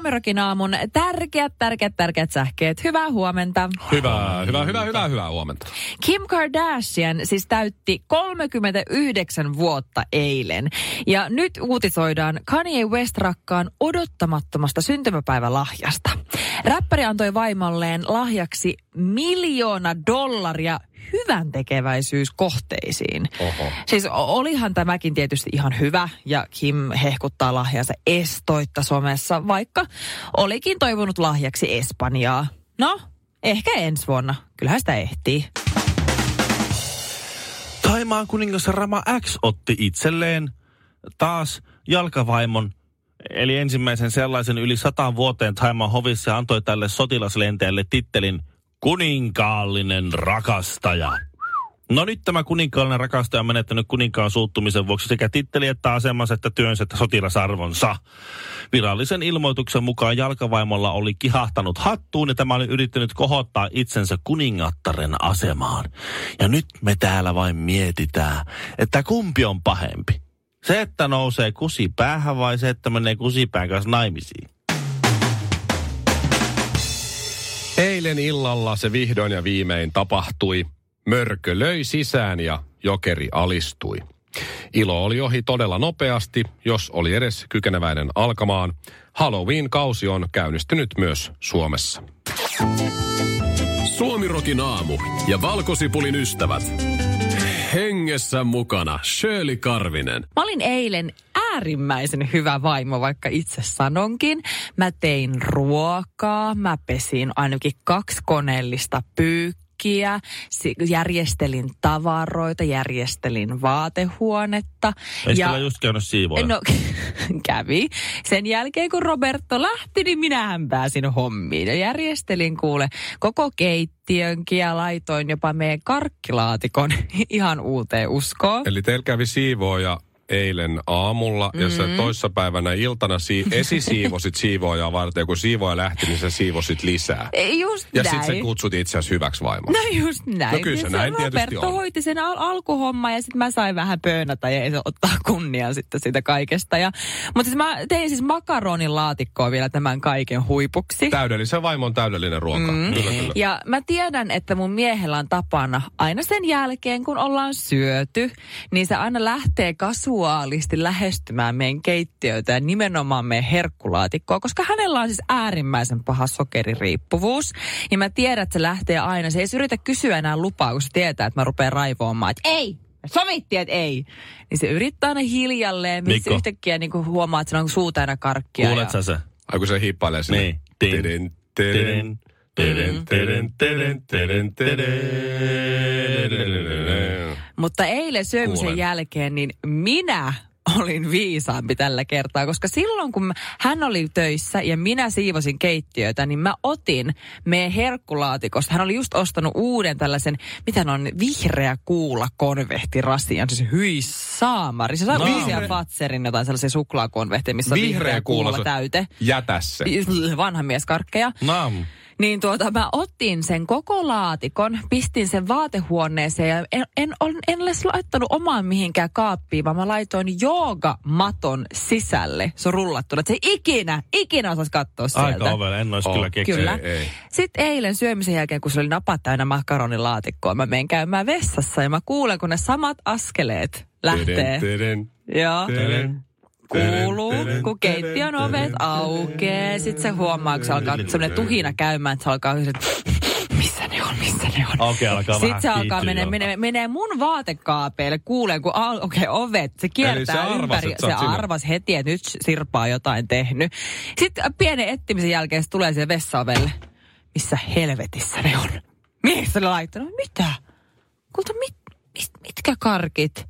Suomirokin aamun tärkeät, tärkeät, tärkeät sähkeet. Hyvää huomenta. Hyvää, hyvää, hyvää, hyvää, hyvää huomenta. Kim Kardashian siis täytti 39 vuotta eilen. Ja nyt uutisoidaan Kanye West rakkaan odottamattomasta syntymäpäivälahjasta. Räppäri antoi vaimolleen lahjaksi miljoona dollaria hyvän tekeväisyyskohteisiin. Oho. Siis olihan tämäkin tietysti ihan hyvä ja Kim hehkuttaa lahjansa estoitta somessa, vaikka olikin toivonut lahjaksi Espanjaa. No, ehkä ensi vuonna. Kyllähän sitä ehtii. Taimaan kuningas Rama X otti itselleen taas jalkavaimon, eli ensimmäisen sellaisen yli sata vuoteen Taimaan hovissa ja antoi tälle sotilaslentäjälle tittelin kuninkaallinen rakastaja. No nyt tämä kuninkaallinen rakastaja on menettänyt kuninkaan suuttumisen vuoksi sekä titteli että asemansa että työnsä että sotilasarvonsa. Virallisen ilmoituksen mukaan jalkavaimolla oli kihahtanut hattuun ja tämä oli yrittänyt kohottaa itsensä kuningattaren asemaan. Ja nyt me täällä vain mietitään, että kumpi on pahempi. Se, että nousee kusi päähän vai se, että menee kusipään kanssa naimisiin? Eilen illalla se vihdoin ja viimein tapahtui. Mörkö löi sisään ja jokeri alistui. Ilo oli ohi todella nopeasti, jos oli edes kykeneväinen alkamaan. Halloween-kausi on käynnistynyt myös Suomessa. Suomirokin aamu ja valkosipulin ystävät. Hengessä mukana Shirley Karvinen. Mä olin eilen äärimmäisen hyvä vaimo, vaikka itse sanonkin. Mä tein ruokaa, mä pesin ainakin kaksi koneellista pyykkiä, si- järjestelin tavaroita, järjestelin vaatehuonetta. Ei ja... just käynyt siivoja. No, kävi. Sen jälkeen, kun Roberto lähti, niin minähän pääsin hommiin. Ja järjestelin kuule koko keittiönkin ja laitoin jopa meidän karkkilaatikon ihan uuteen uskoon. Eli teillä kävi siivooja eilen aamulla ja sä toissapäivänä iltana si- esisiivosit siivoojaa varten ja kun siivoja lähti, niin sä siivosit lisää. Ei Just Ja näin. sitten sä kutsut itse asiassa hyväksi vaimoksi. No just näin. No kyllä se Niin näin Roberto tietysti on. hoiti sen al- alkuhomma ja sitten mä sain vähän pöönätä ja ei se ottaa kunnian sitten siitä kaikesta. Ja, mutta siis mä tein siis makaronin laatikkoa vielä tämän kaiken huipuksi. Täydellisen vaimon täydellinen ruoka. Mm. Kyllä, kyllä. Ja mä tiedän, että mun miehellä on tapana aina sen jälkeen, kun ollaan syöty, niin se aina lähtee kasuaalisti lähestymään meidän keittiöitä ja nimenomaan meidän herkkulaatikkoa, koska hänellä on siis äärimmäisen paha sokeririippuvuus. Ja mä tiedän, että se lähtee aina, se ei yritä kysyä enää lupaa, kun se tietää, että mä rupean raivoamaan, että ei, sovittiin, että ei. Niin se yrittää aina hiljalleen, missä Mikko. yhtäkkiä niin huomaa, että se on suu täynnä karkkia. Kuulet ja... se? Ai kun se hiippailee sinne. Niin. Tin. Teden, teden, teden, teden, teden, teden, teden. Mutta eilen syömisen Kuulen. jälkeen, niin minä olin viisaampi tällä kertaa, koska silloin kun hän oli töissä ja minä siivosin keittiötä, niin mä otin meidän herkkulaatikosta. Hän oli just ostanut uuden tällaisen, mitä on, vihreä kuula konvehtirasian. Siis hyi saamari. Se saa No. uusia Fatserin jotain sellaisia suklaakonvehteja, missä Vihreä vihreä kuula kuula- täyte. Jätä se. Vanha mieskarkkeja. Nam. Niin tuota, mä otin sen koko laatikon, pistin sen vaatehuoneeseen ja en, en, en, en edes laittanut omaan mihinkään kaappiin, vaan mä laitoin joogamaton sisälle. Se on rullattuna. että Se ei ikinä, ikinä osasi katsoa sieltä. Aika ovella, en olisi Oh, kyllä keksinyt. Kyllä. Ei, ei. Sitten eilen syömisen jälkeen, kun se oli napat täynnä makaronilaatikkoa, mä menen käymään vessassa ja mä kuulen, kun ne samat askeleet lähtee. Teden, teden, Joo. teden. Kuuluu, kun keittiön ovet aukeaa. Sitten se huomaa, kun se alkaa semmoinen tuhina käymään, että se alkaa missä ne on, missä ne on. Okei, alkaa Sitten se alkaa menee, menee, menee mun vaatekaapeille, kuulee kun okei, okay, ovet, se kiertää Eli se arvas, ympäri. sä se arvas heti, että nyt Sirpa on jotain tehnyt. Sitten pienen etsimisen jälkeen se tulee siihen vessaovelle. Missä helvetissä ne on? Mihin se laittanut? Mitä? Kulta, mit, mit, mitkä karkit?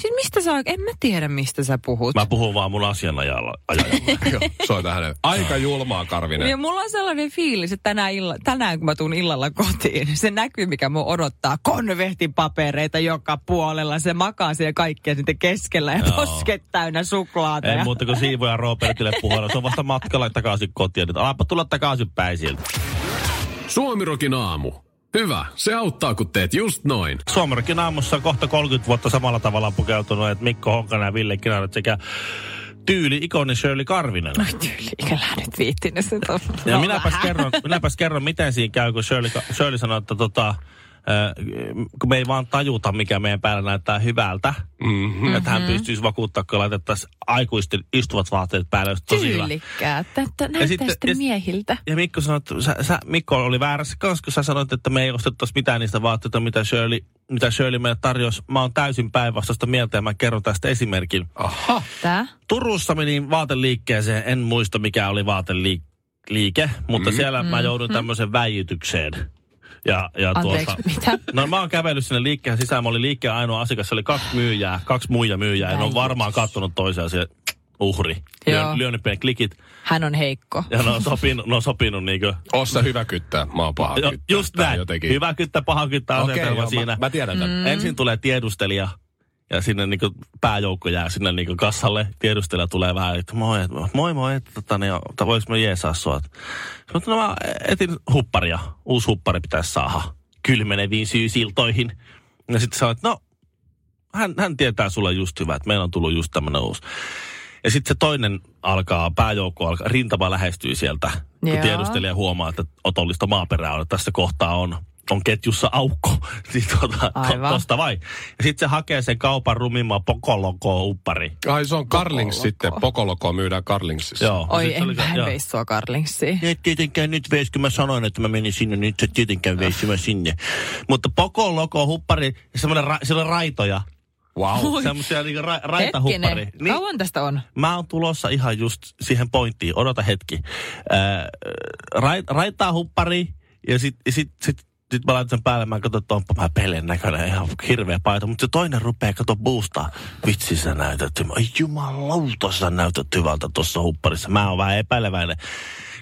Siis Mistä sä, en mä tiedä mistä sä puhut. Mä puhun vaan mun asianajalla. ajalla. Joo, soita hänen. Aika julmaa, Karvinen. Ja mulla on sellainen fiilis, että tänään, illa, tänään kun mä tuun illalla kotiin, se näkyy mikä mun odottaa. Konvehtipapereita joka puolella. Se makaa siellä kaikkea sitten keskellä ja Joo. posket täynnä suklaata. Ei ja... muuta kuin siivoja Robertille puhua. Se on vasta matkalla takaisin kotiin. Alapa tulla takaisin päin sieltä. Suomirokin aamu. Hyvä, se auttaa kun teet just noin. Suomerokin aamussa kohta 30 vuotta samalla tavalla pukeutunut, että Mikko Honkanen ja Ville Kinaret sekä tyyli ikoni Shirley Karvinen. Tyyli, älä nyt viittinyt se on. Ja no minäpäs kerron, minäpäs kerron, miten siinä käy, kun Shirley, Shirley sanoi, että tota, kun me ei vaan tajuta, mikä meidän päällä näyttää hyvältä. Mm-hmm. Että hän pystyisi vakuuttaa, kun laitettaisiin aikuisten istuvat vaatteet päälle, olisi tosi. Tyylikkäät. Että näyttää sitten- sitten, ja- miehiltä. Ja Mikko sanoi, että sä, sä, Mikko oli väärässä kanssa, kun sä sanoit, että me ei ostettaisi mitään niistä vaatteita, mitä Shirley, mitä Shirley meille tarjosi. Mä oon täysin päinvastaista mieltä ja mä kerron tästä esimerkin. Aha. Tää? Turussa menin vaateliikkeeseen, en muista mikä oli vaateliike, mutta mm. siellä mä joudun tämmöiseen väijytykseen. Ja, ja Anteeksi, tuota, mitä? No mä oon kävellyt sinne liikkeen sisään, mä olin liikkeen ainoa asiakas, se oli kaksi myyjää, kaksi muija myyjää, ja ne on varmaan kattonut toisiaan se uhri. Lyön, lyönyt pienen klikit, Hän on heikko. ja ne on sopinut, ne on sopinut niinku, Ossa hyvä kyttää, mä oon paha jo, kyttää. just näin, Jotenkin. hyvä kyttä, paha kyttä Okei, asetelma joo, siinä. Mä, mä tiedän tämän. Mm. Ensin tulee tiedustelija ja sinne niinku pääjoukko jää sinne niinku kassalle. Tiedustelija tulee vähän, että moi, moi, moi, että tota, niin, vois mä jeesaa sua. Mutta no mä etin hupparia. Uusi huppari pitäisi saada kylmeneviin syysiltoihin. Ja sitten sanoit, no, hän, hän tietää sulle just hyvä, että meillä on tullut just tämmöinen uusi. Ja sitten se toinen alkaa, pääjoukko alkaa, rintama lähestyy sieltä, kun Joo. tiedustelija huomaa, että otollista maaperää on, että tässä kohtaa on, on ketjussa aukko. Niin tuota, to, Aivan. tosta vai. Ja sitten se hakee sen kaupan rumimman pokoloko uppari. Ai se on Carlings Pokoloko. sitten. Pokoloko myydään Carlingsissa. Joo. Oi, Sit se en se- mä joo. veisi sua Karlingsiin. Et tietenkään nyt veis, kun mä sanoin, että mä menin sinne, niin et tietenkään veisi mä sinne. Mutta pokoloko huppari, semmoinen ra, siellä on raitoja. Wow. Semmoisia niinku ra, raitahuppari. Hetkinen, kauan tästä on? Mä oon tulossa ihan just siihen pointtiin. Odota hetki. Ää, rait, raitaa huppari ja sit, ja sit, sit, sit mä laitan sen päälle, mä katson, että onpa mä pelen näköinen, ihan hirveä paita. Mutta se toinen rupeaa, kato boostaa. Vitsi sä näytät, ai jumalauta sä näytät hyvältä tuossa hupparissa. Mä oon vähän epäileväinen.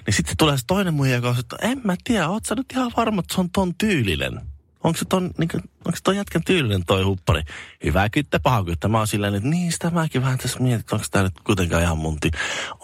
Niin sitten tulee se toinen muija, joka on, että en mä tiedä, oot sä nyt ihan varma, että se on ton tyylinen? Onko se ton, niin kuin, onko se ton jätkän tyylinen toi huppari? Hyvä kyttä, paha kyttä. Mä oon silleen, että niin sitä mäkin vähän tässä mietin, että onko tää nyt kuitenkaan ihan munti.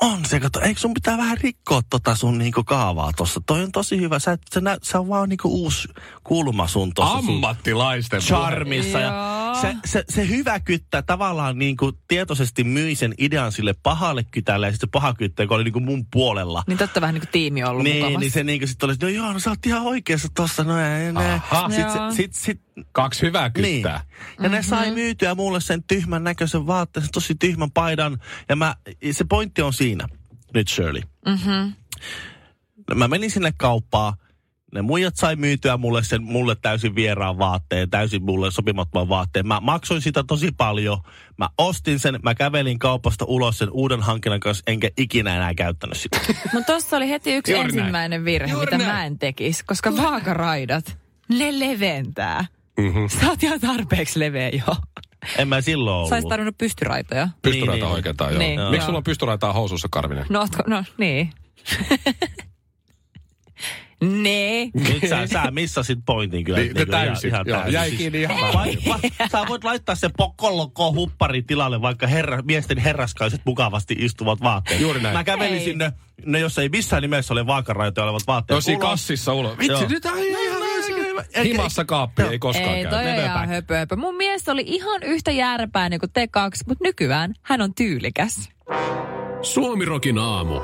On se, kato, eikö sun pitää vähän rikkoa tota sun niinku kaavaa tossa? Toi on tosi hyvä. Sä, se, nä, se on vaan niinku uusi kulma sun tossa Ammattilaisten charmissa. Ja se, se, se hyvä kyttä tavallaan niin kuin tietoisesti myi sen idean sille pahalle kytälle ja sitten se paha kyttä, joka oli niin kuin mun puolella. Niin totta vähän niin kuin tiimi on ollut Niin, mukavasti. niin se niinku sit oli, no joo, no sä oot ihan oikeassa tossa, no ei, ne. Aha. Sit, Joo. sit, sit, sit, Kaksi hyvää niin. kyttää. Ja ne sai myytyä mulle sen tyhmän näköisen vaatteen, sen tosi tyhmän paidan. Ja mä, se pointti on siinä, nyt Shirley. Mm-hmm. Mä menin sinne kauppaan, ne muijat sai myytyä mulle sen mulle täysin vieraan vaatteen, täysin mulle sopimattoman vaatteen. Mä maksoin sitä tosi paljon. Mä ostin sen, mä kävelin kaupasta ulos sen uuden hankinnan kanssa, enkä ikinä enää käyttänyt sitä. Mutta tossa oli heti yksi Juuri näin. ensimmäinen virhe, Juuri mitä näin. mä en tekisi, koska vaakaraidat, ne leventää. Mm-hmm. Sä oot ihan tarpeeksi leveä jo. En mä silloin ollut. Saisit tarvinnut pystyraitoja. Pystyraita Niin, niin. oikeastaan, joo. Niin, Miksi joo. sulla on pystyraitaa housussa, Karvinen? No, ootko, no niin. ne. Nyt sä, sä missasit pointin kyllä. Niin, Niinku täysin. Joo, jäi kiinni ihan vai, vai, Sä voit laittaa se pokoloko huppari tilalle, vaikka herra, miesten herraskaiset mukavasti istuvat vaatteet. Juuri näin. Mä kävelin Ei. sinne, no jos ei missään nimessä ole vaakaraitoja olevat vaatteet. No siinä ulos. kassissa ulos. Vitsi, nyt on Eikä- himassa kaappi, ei koskaan Ei, käy. toi on Never ihan höpö, höpö. Mun mies oli ihan yhtä järpäinen kuin te kaksi, mutta nykyään hän on tyylikäs. Suomirokin aamu.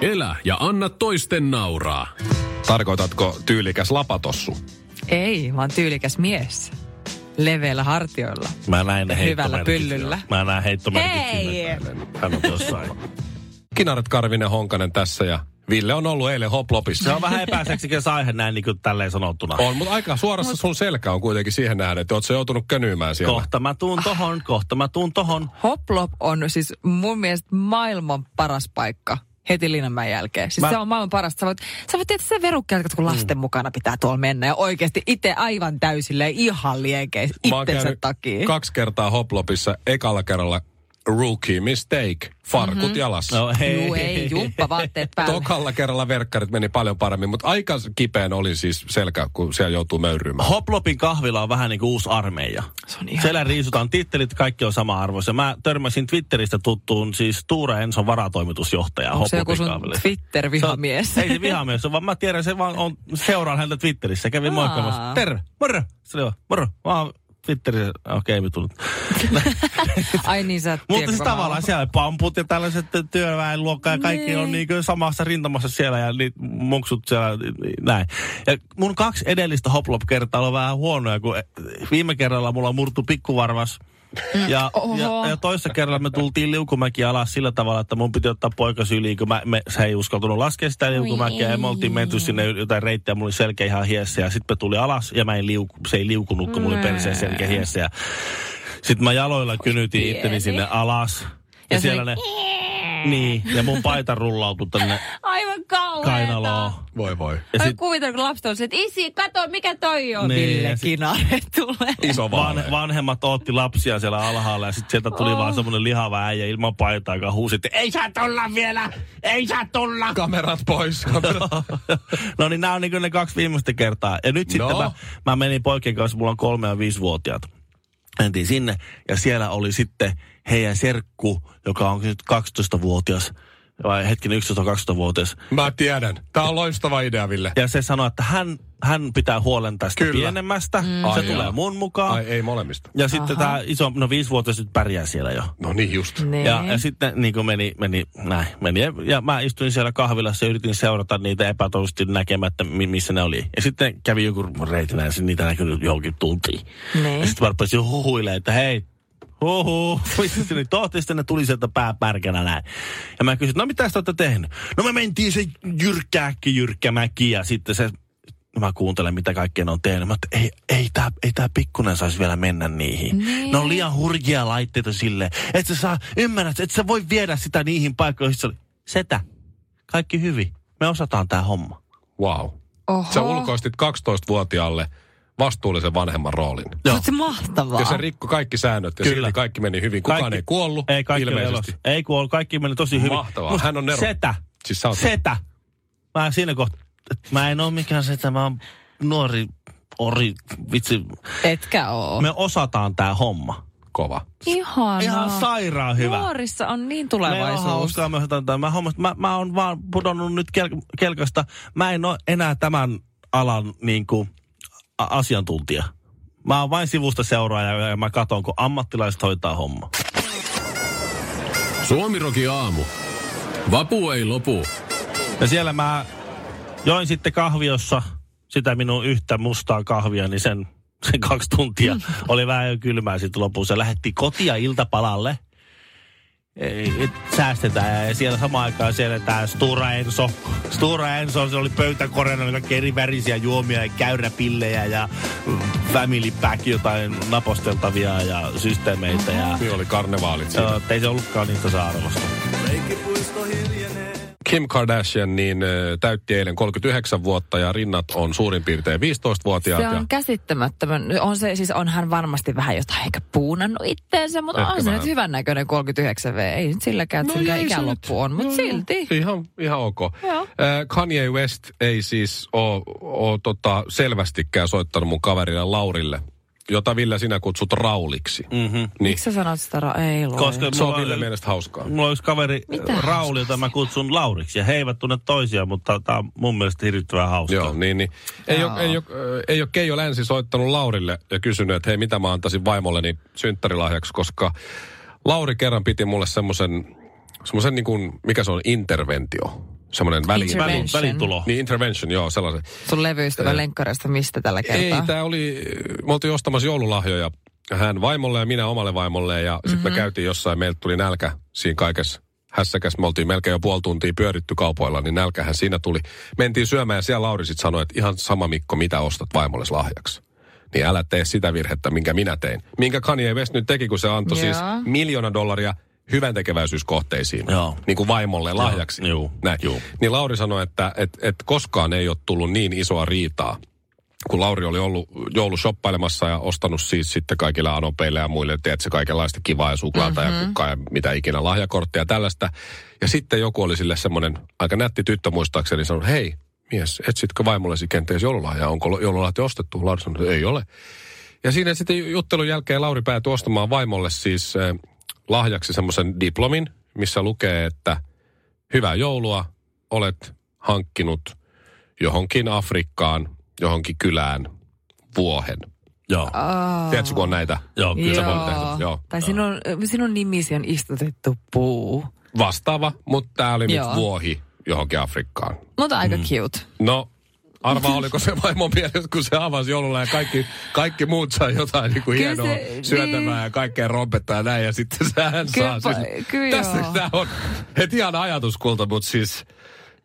Elä ja anna toisten nauraa. Tarkoitatko tyylikäs lapatossu? Ei, vaan tyylikäs mies. Leveillä hartioilla. Mä näin ne Hyvällä pyllyllä. Mä näin heittomerkit Hei! sinne. Hän on jossain. Kinaret Karvinen Honkanen tässä ja Ville on ollut eilen hoplopissa. Se on vähän epäseksikäs aihe näin niin kuin tälleen sanottuna. On, mutta aika suorassa sun selkä on kuitenkin siihen nähden, että oot sä joutunut könyymään siellä. Kohta mä tuun tohon, kohta mä tuun tohon. Hoplop on siis mun mielestä maailman paras paikka heti Linnanmäen jälkeen. Siis Mä- se on maailman parasta. Sä voit, sä voit tietää sen verukkeelta, kun lasten mukana pitää tuolla mennä. Ja oikeasti itse aivan täysille ihan liekeissä Mä oon itsensä takia. kaksi kertaa hoplopissa. Ekalla kerralla rookie mistake. Farkut mm-hmm. jalassa. No hei. Juu, ei, jumppavaatteet päälle. Tokalla kerralla verkkarit meni paljon paremmin, mutta aika kipeän oli siis selkä, kun siellä joutuu möyrymään. Hoplopin kahvila on vähän niin kuin uusi armeija. Se on ihan- Siellä riisutaan tittelit, kaikki on sama arvoisia. Mä törmäsin Twitteristä tuttuun siis Tuura Enson varatoimitusjohtaja Onko se joku Hoplopin sun. Twitter-vihamies? Se on- Ei se vihamies, vaan mä tiedän, se vaan on, seuraan häntä Twitterissä. Kävin Aa. moikkaamassa. Terve, moro. Se oli vaan, moro. Mä oon Twitterissä, okei, okay, tullut. Ai niin sä Mutta siis tavallaan siellä pamput ja tällaiset työväenluokka ja kaikki Niin. on niin kuin samassa rintamassa siellä ja niitä muksut siellä näin. Ja mun kaksi edellistä hoplop-kertaa on vähän huonoja, kun viime kerralla mulla murtu pikkuvarvas. Ja, Oho. ja, ja toissa kerralla me tultiin liukumäki alas sillä tavalla, että mun piti ottaa poika syliin, kun mä, me, se ei uskaltunut laskea sitä liukumäkeä. Ja me oltiin menty sinne jotain reittiä, mulla oli selkeä ihan hiessä. Ja sitten me tuli alas ja mä en liuku, se ei liukunut, kun mulla oli perseen selkeä hiessä. Ja sitten mä jaloilla kynytin itteni sinne alas. Ja, Ja ja siellä ne... Niin, ja mun paita rullautui tänne kauheeta. kainaloon. Voi voi. Ja sit kuvitella, kun lapset on se, että isi, kato, mikä toi on. Niin, Ville Kinare tulee. Iso van, vanhemmat otti lapsia siellä alhaalla ja sitten sieltä tuli Oh. vaan semmonen lihava äijä ilman paitaa, joka huusi, että ei saa tulla vielä, ei saa tulla. Kamerat pois. Kamerat. no niin, nämä on niin ne kaksi viimeistä kertaa. Ja nyt No. sitten mä, mä menin poikien kanssa, mulla on kolme ja viisi vuotiaat. Mentiin sinne ja siellä oli sitten heidän serkku, joka on nyt 12-vuotias, vai hetkinen 11-12-vuotias. Mä tiedän. Tää on loistava idea, Ville. Ja se sanoi, että hän, hän pitää huolen tästä Kyllä. pienemmästä. Mm. Ai Se jaa. tulee mun mukaan. Ai ei molemmista. Ja sitten tämä iso, no viisivuotias nyt pärjää siellä jo. No niin just. Niin. Ja, ja sitten niin kuin meni, meni näin. Meni, ja, ja mä istuin siellä kahvilassa ja yritin seurata niitä epätoivoisesti näkemättä, mi- missä ne oli. Ja sitten kävi joku reitin ja sitten niitä näkynyt johonkin tuntiin. Niin. Ja sitten mä rupesin huhuilemaan, että hei, Huhu. Sitten ne tohti, sitten ne tuli sieltä pää pärkänä näin. Ja mä kysyin, no mitä te olette tehnyt? No me mentiin se jyrkkääkki jyrkkämäki ja sitten se No mä kuuntelen, mitä kaikkea ne on tehnyt. Mä että ei, ei tää, ei tää pikkunen saisi vielä mennä niihin. Niin. Ne on liian hurjia laitteita sille. Et sä saa, ymmärrät, että sä voi viedä sitä niihin paikkoihin. Se oli, Setä, kaikki hyvin. Me osataan tää homma. Wow. Oho. Sä ulkoistit 12-vuotiaalle vastuullisen vanhemman roolin. Joo. Se mahtavaa. Ja se rikko kaikki säännöt ja Kyllä. silti kaikki meni hyvin. Kukaan Kaikki- ei kuollut Ei kaikki ilmeisesti. elossa. Ei kuollut, kaikki meni tosi hyvin. Mahtavaa. Hän on Nero. Setä. Siis sä oot- Setä. Mä siinä kohtaa, että mä en oo mikään setä, mä oon nuori ori, vitsi. Etkä oo. Me osataan tää homma. Kova. Ihanaa. Ihan sairaan hyvä. Nuorissa on niin Me on tulevaisuus. hauskaa, me osataan tää. Mä, hommas, mä, mä oon vaan pudonnut nyt kel, kelkasta. Mä en oo enää tämän alan niin kuin, asiantuntija. Mä oon vain sivusta seuraaja ja mä katon, kun ammattilaiset hoitaa homma. Suomiroki aamu. Vapu ei lopu. Ja siellä mä join sitten kahviossa sitä minun yhtä mustaa kahvia, niin sen, sen kaksi tuntia oli vähän jo kylmää sitten lopussa. Lähettiin kotia iltapalalle. Säästetään ja siellä samaan aikaan siellä tämä Stura Enso. Stura Enso, se oli pöytäkoreana kaikki eri värisiä juomia ja käyräpillejä ja family pack jotain naposteltavia ja systeemeitä ja Niin oli karnevaalit siinä. Joo, ei se ollutkaan niin tasa-arvosta. Kim Kardashian niin täytti eilen 39 vuotta ja rinnat on suurin piirtein 15-vuotiaat. Se on ja käsittämättömän. On se, siis on hän varmasti vähän jotain ehkä puunannut itteensä, mutta Ehkä on se vähän. nyt hyvän näköinen 39 V. Ei nyt silläkään, että No no ei se ikäloppu on, mutta Joo, silti. Ihan, ihan ok. Joo. Äh, Kanye West ei siis ole tota, selvästikään soittanut mun kaverille Laurille, jota Ville sinä kutsut Rauliksi. Mm-hmm. Niin, Miksi sä sanot sitä? Ra- ei luo. Koska se on mulla- Ville mielestä hauskaa. Mulla on yksi kaveri Mitä Rauli, jota mä kutsun Lauriksi. Ja he eivät tunne toisiaan, mutta tämä on mun mielestä hirvittävän hauskaa. Joo, niin, niin. Ei, Joo. ole, ei, ole, ei ole Keijo Länsi soittanut Laurille ja kysynyt, että hei, mitä mä antaisin vaimolleni synttärilahjaksi, koska Lauri kerran piti mulle semmoisen, semmoisen niin kuin, mikä se on, interventio. Semmoinen väli... Intervention. väli Väli, välintulo. niin, intervention, joo, sellaisen. Sun levyistä vai lenkkareista mistä tällä kertaa? Ei, tämä oli, me oltiin ostamassa joululahjoja. Hän vaimolle ja minä omalle vaimolle ja mm-hmm. sitten me käytiin jossain, meiltä tuli nälkä siinä kaikessa hässäkäs. Me oltiin melkein jo puoli tuntia pyöritty kaupoilla, niin nälkähän siinä tuli. Mentiin syömään ja siellä Lauri sitten sanoi, että ihan sama Mikko, mitä ostat vaimolle lahjaksi. Niin älä tee sitä virhettä, minkä minä tein. Minkä Kanye West nyt teki, kun se antoi siis Joo. miljoona dollaria hyvän tekeväisyyskohteisiin. Joo. Niin kuin vaimolle lahjaksi. juu, Näin. juu. Niin Lauri sanoi, että et, et koskaan ei ole tullut niin isoa riitaa kun Lauri oli ollut joulusoppailemassa ja ostanut siis sitten kaikille anopeille ja muille, tiedätkö, kaikenlaista kivaa ja suklaata mm-hmm. ja kukkaa ja mitä ikinä, lahjakorttia ja tällaista. Ja sitten joku oli sille semmoinen aika nätti tyttö muistaakseni sanonut, hei mies, etsitkö vaimollesi kenties joululahjaa? Onko joululahti ostettu? Lauri sanoi, ei ole. Ja siinä sitten juttelun jälkeen Lauri päätyi ostamaan vaimolle siis eh, lahjaksi semmoisen diplomin, missä lukee, että hyvää joulua, olet hankkinut johonkin Afrikkaan, johonkin kylään vuohen. Joo. Oh. Tiedätkö, kun on näitä? Joo, kyllä se voi Joo. tehdä. Joo. Tai sinun, sinun nimisi on istutettu puu. Vastaava, mutta tämä oli Joo. nyt vuohi johonkin Afrikkaan. Mutta aika mm. cute. No, arvaa oliko se vaimon mielestä, kun se avasi joululla ja kaikki, kaikki muut sai jotain niin kuin Kyllä hienoa se- syötävää niin. ja kaikkea rompettaa ja näin. Ja sitten sehän Kyllä saa siis... kyllä Tässä tämä on heti ihan ajatuskulta, mutta siis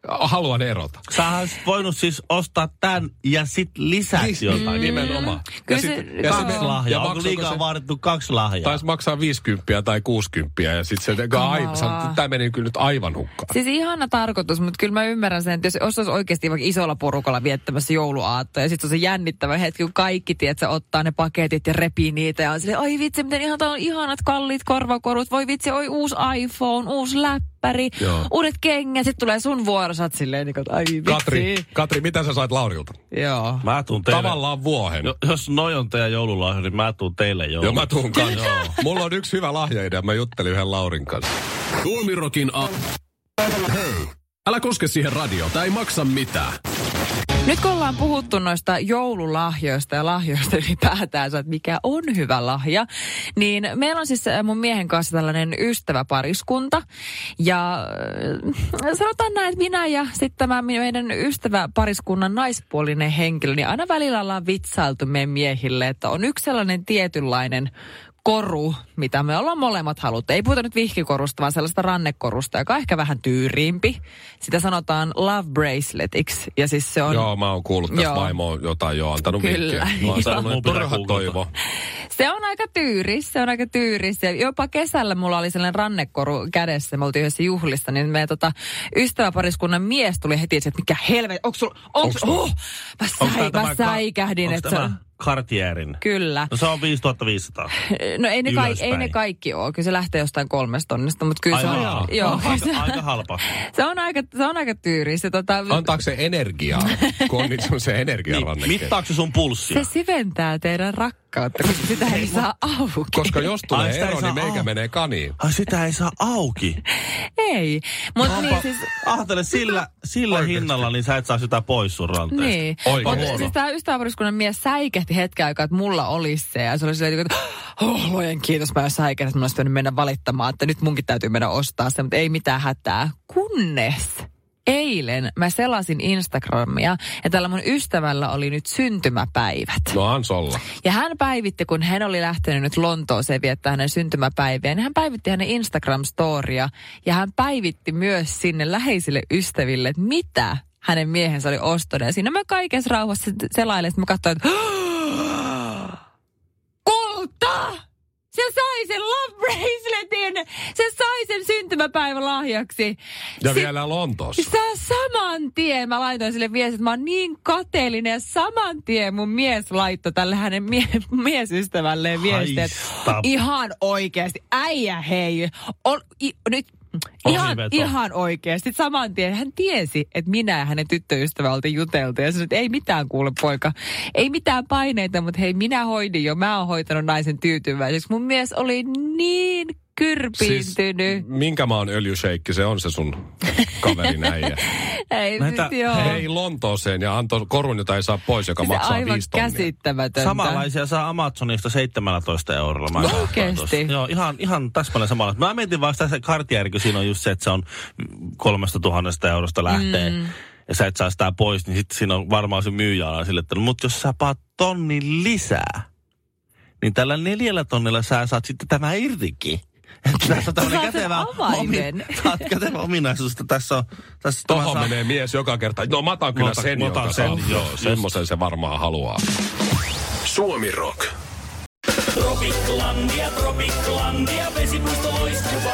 haluan erota. Sä olisit voinut siis ostaa tämän ja sitten lisäksi jotain. Nimenomaan. Kyllä Ja se- sit- ja Kaksi sit- Kaksi lahjaa. ja Onko liikaa se- vaadittu kaksi lahjaa? Taisi maksaa 50 tai 60 ja sitten se, Kamalaa. tämä meni kyllä nyt aivan hukkaan. Siis ihana tarkoitus, mutta kyllä mä ymmärrän sen, että jos, olisi oikeasti vaikka isolla porukalla viettämässä jouluaattoa ja sitten on se jännittävä hetki, kun kaikki tiedät, se ottaa ne paketit ja repii niitä ja on silleen, ai vitsi, miten ihan on ihanat kalliit korvakorut, voi vitsi, oi uusi iPhone, uusi läppäri, Joo. uudet kengät, sitten tulee sun vuoro, sä oot silleen, niin kuin, ai vitsi. Katri, Katri, mitä sä sait Laurilta? Joo. Mä tuun teille. Tavallaan vuohen. Jo, jos noi on teidän joululahja, niin mä tuun teille joulun. Joo, mä tuun kanssa. Mulla on yksi hyvä lahjaidea. Mä juttelin yhden Laurin kanssa. Tuomirokin a... Hei, älä koske siihen radio, tai ei maksa mitään. Nyt kun ollaan puhuttu noista joululahjoista ja lahjoista ylipäätään, että mikä on hyvä lahja, niin meillä on siis äh, mun miehen kanssa tällainen ystäväpariskunta. Ja äh, sanotaan näin, että minä ja sitten tämä meidän ystäväpariskunnan naispuolinen henkilö, niin aina välillä ollaan vitsailtu meidän miehille, että on yksi sellainen tietynlainen koru, mitä me ollaan molemmat haluttu. Ei puhuta nyt vihkikorusta, vaan sellaista rannekorusta, joka on ehkä vähän tyyriimpi. Sitä sanotaan love braceletiksi. Ja siis se on... Joo, mä oon kuullut tästä vaimo jotain jo antanut Kyllä, vinkkiä. Mä joo. oon sanonut, turha toivo. Se on aika tyyris, se on aika tyyris. Ja jopa kesällä mulla oli sellainen rannekoru kädessä, me oltiin yhdessä juhlissa, niin meidän tota, ystäväpariskunnan mies tuli heti, että mikä helvet, onko sulla, onko Onks sulla, oh, mä, Onko säi, tää mä tämä säikähdin, Onko että se tämä on, Cartierin? kyllä. No se on 5500. No ei ne, kai, ei ne kaikki ole, kyllä se lähtee jostain kolmesta tonnista, mutta kyllä Ai se on, jaa. joo, aika, se, aika halpa. se, on aika, se on aika tyyris. Se, tota, Antaako se energiaa, kun on niitä se Niin, energiaranneke? mittaako se sun pulssia? se syventää teidän rakkautta, koska sitä ei saa auki. Koska jos Ai, tulee ei ero, niin meikä au- menee kaniin. Ai sitä ei saa auki. Ei, mutta niin siis... Ajattele, sillä, sillä hinnalla niin sä et saa sitä pois sun ranteesta. Niin. Mutta siis tämä ystäväpariskunnan mies säikähti hetken aikaa, että mulla olisi se. Ja se oli silleen, että oh, luojen kiitos, mä säikähdä, että mun olisi pitänyt mennä valittamaan, että nyt munkin täytyy mennä ostaa se, mutta ei mitään hätää. Kunnes eilen mä selasin Instagramia ja tällä mun ystävällä oli nyt syntymäpäivät. No ans olla. Ja hän päivitti, kun hän oli lähtenyt nyt Lontooseen viettää hänen syntymäpäiviä, niin hän päivitti hänen Instagram-storia ja hän päivitti myös sinne läheisille ystäville, että mitä hänen miehensä oli ostanut. Ja siinä mä kaikessa rauhassa selailin, että mä katsoin, että! Se sai sen love braceletin! Se sai sen syntymäpäivän lahjaksi! Ja Sit- vielä Lontoossa. Sä saman tien, mä laitoin sille viestin, että mä oon niin kateellinen ja saman tien mun mies laittoi tälle hänen mie- miesystävälleen että Haista. ihan oikeasti, äijä hei, on, i, nyt Ihan, Ohiveto. ihan oikeasti. Saman tien hän tiesi, että minä ja hänen tyttöystävä oltiin juteltu. Ja sanoi, että ei mitään kuule poika. Ei mitään paineita, mutta hei minä hoidin jo. Mä oon hoitanut naisen tyytyväiseksi. Mun mies oli niin kyrpiintynyt. Siis, minkä maan öljysheikki se on se sun kaverin äijä? ei, näitä- siis joo. Hei Lontooseen ja antoi korun, jota ei saa pois, joka Siis maksaa aivan viisi tonnia. käsittämätöntä. Samanlaisia saa Amazonista 17 eurolla. Mä No oikeesti? Joo, ihan, ihan täsmälleen samalla. Mä mietin vaan sitä Cartier, kun siinä on just se, että se on kolmesta tuhannesta eurosta lähtee. Mm. Ja sä et saa sitä pois, niin sitten siinä on varmaan se myyjä on sille, että no, mutta jos sä paat tonnin lisää, niin tällä neljällä tonnilla sä saat sitten tämä irtikin. Tässä on tämmöinen kätevä, omi, kätevä ominaisuus. Tässä on, tässä Tohon saa... menee mies joka kerta. No mä otan kyllä sen, joka otan sen, sen. Joo, just. semmoisen se varmaan haluaa. Suomi Rock. Tropiklandia, Tropiklandia, vesipuisto loistuva.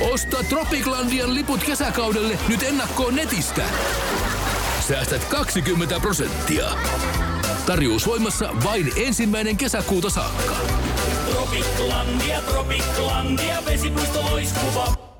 Osta Tropiklandian liput kesäkaudelle nyt ennakkoon netistä. Säästät 20 prosenttia. Tarjous voimassa vain ensimmäinen kesäkuuta saakka. Tropiklandia, Tropiklandia, vesipuisto loiskuva.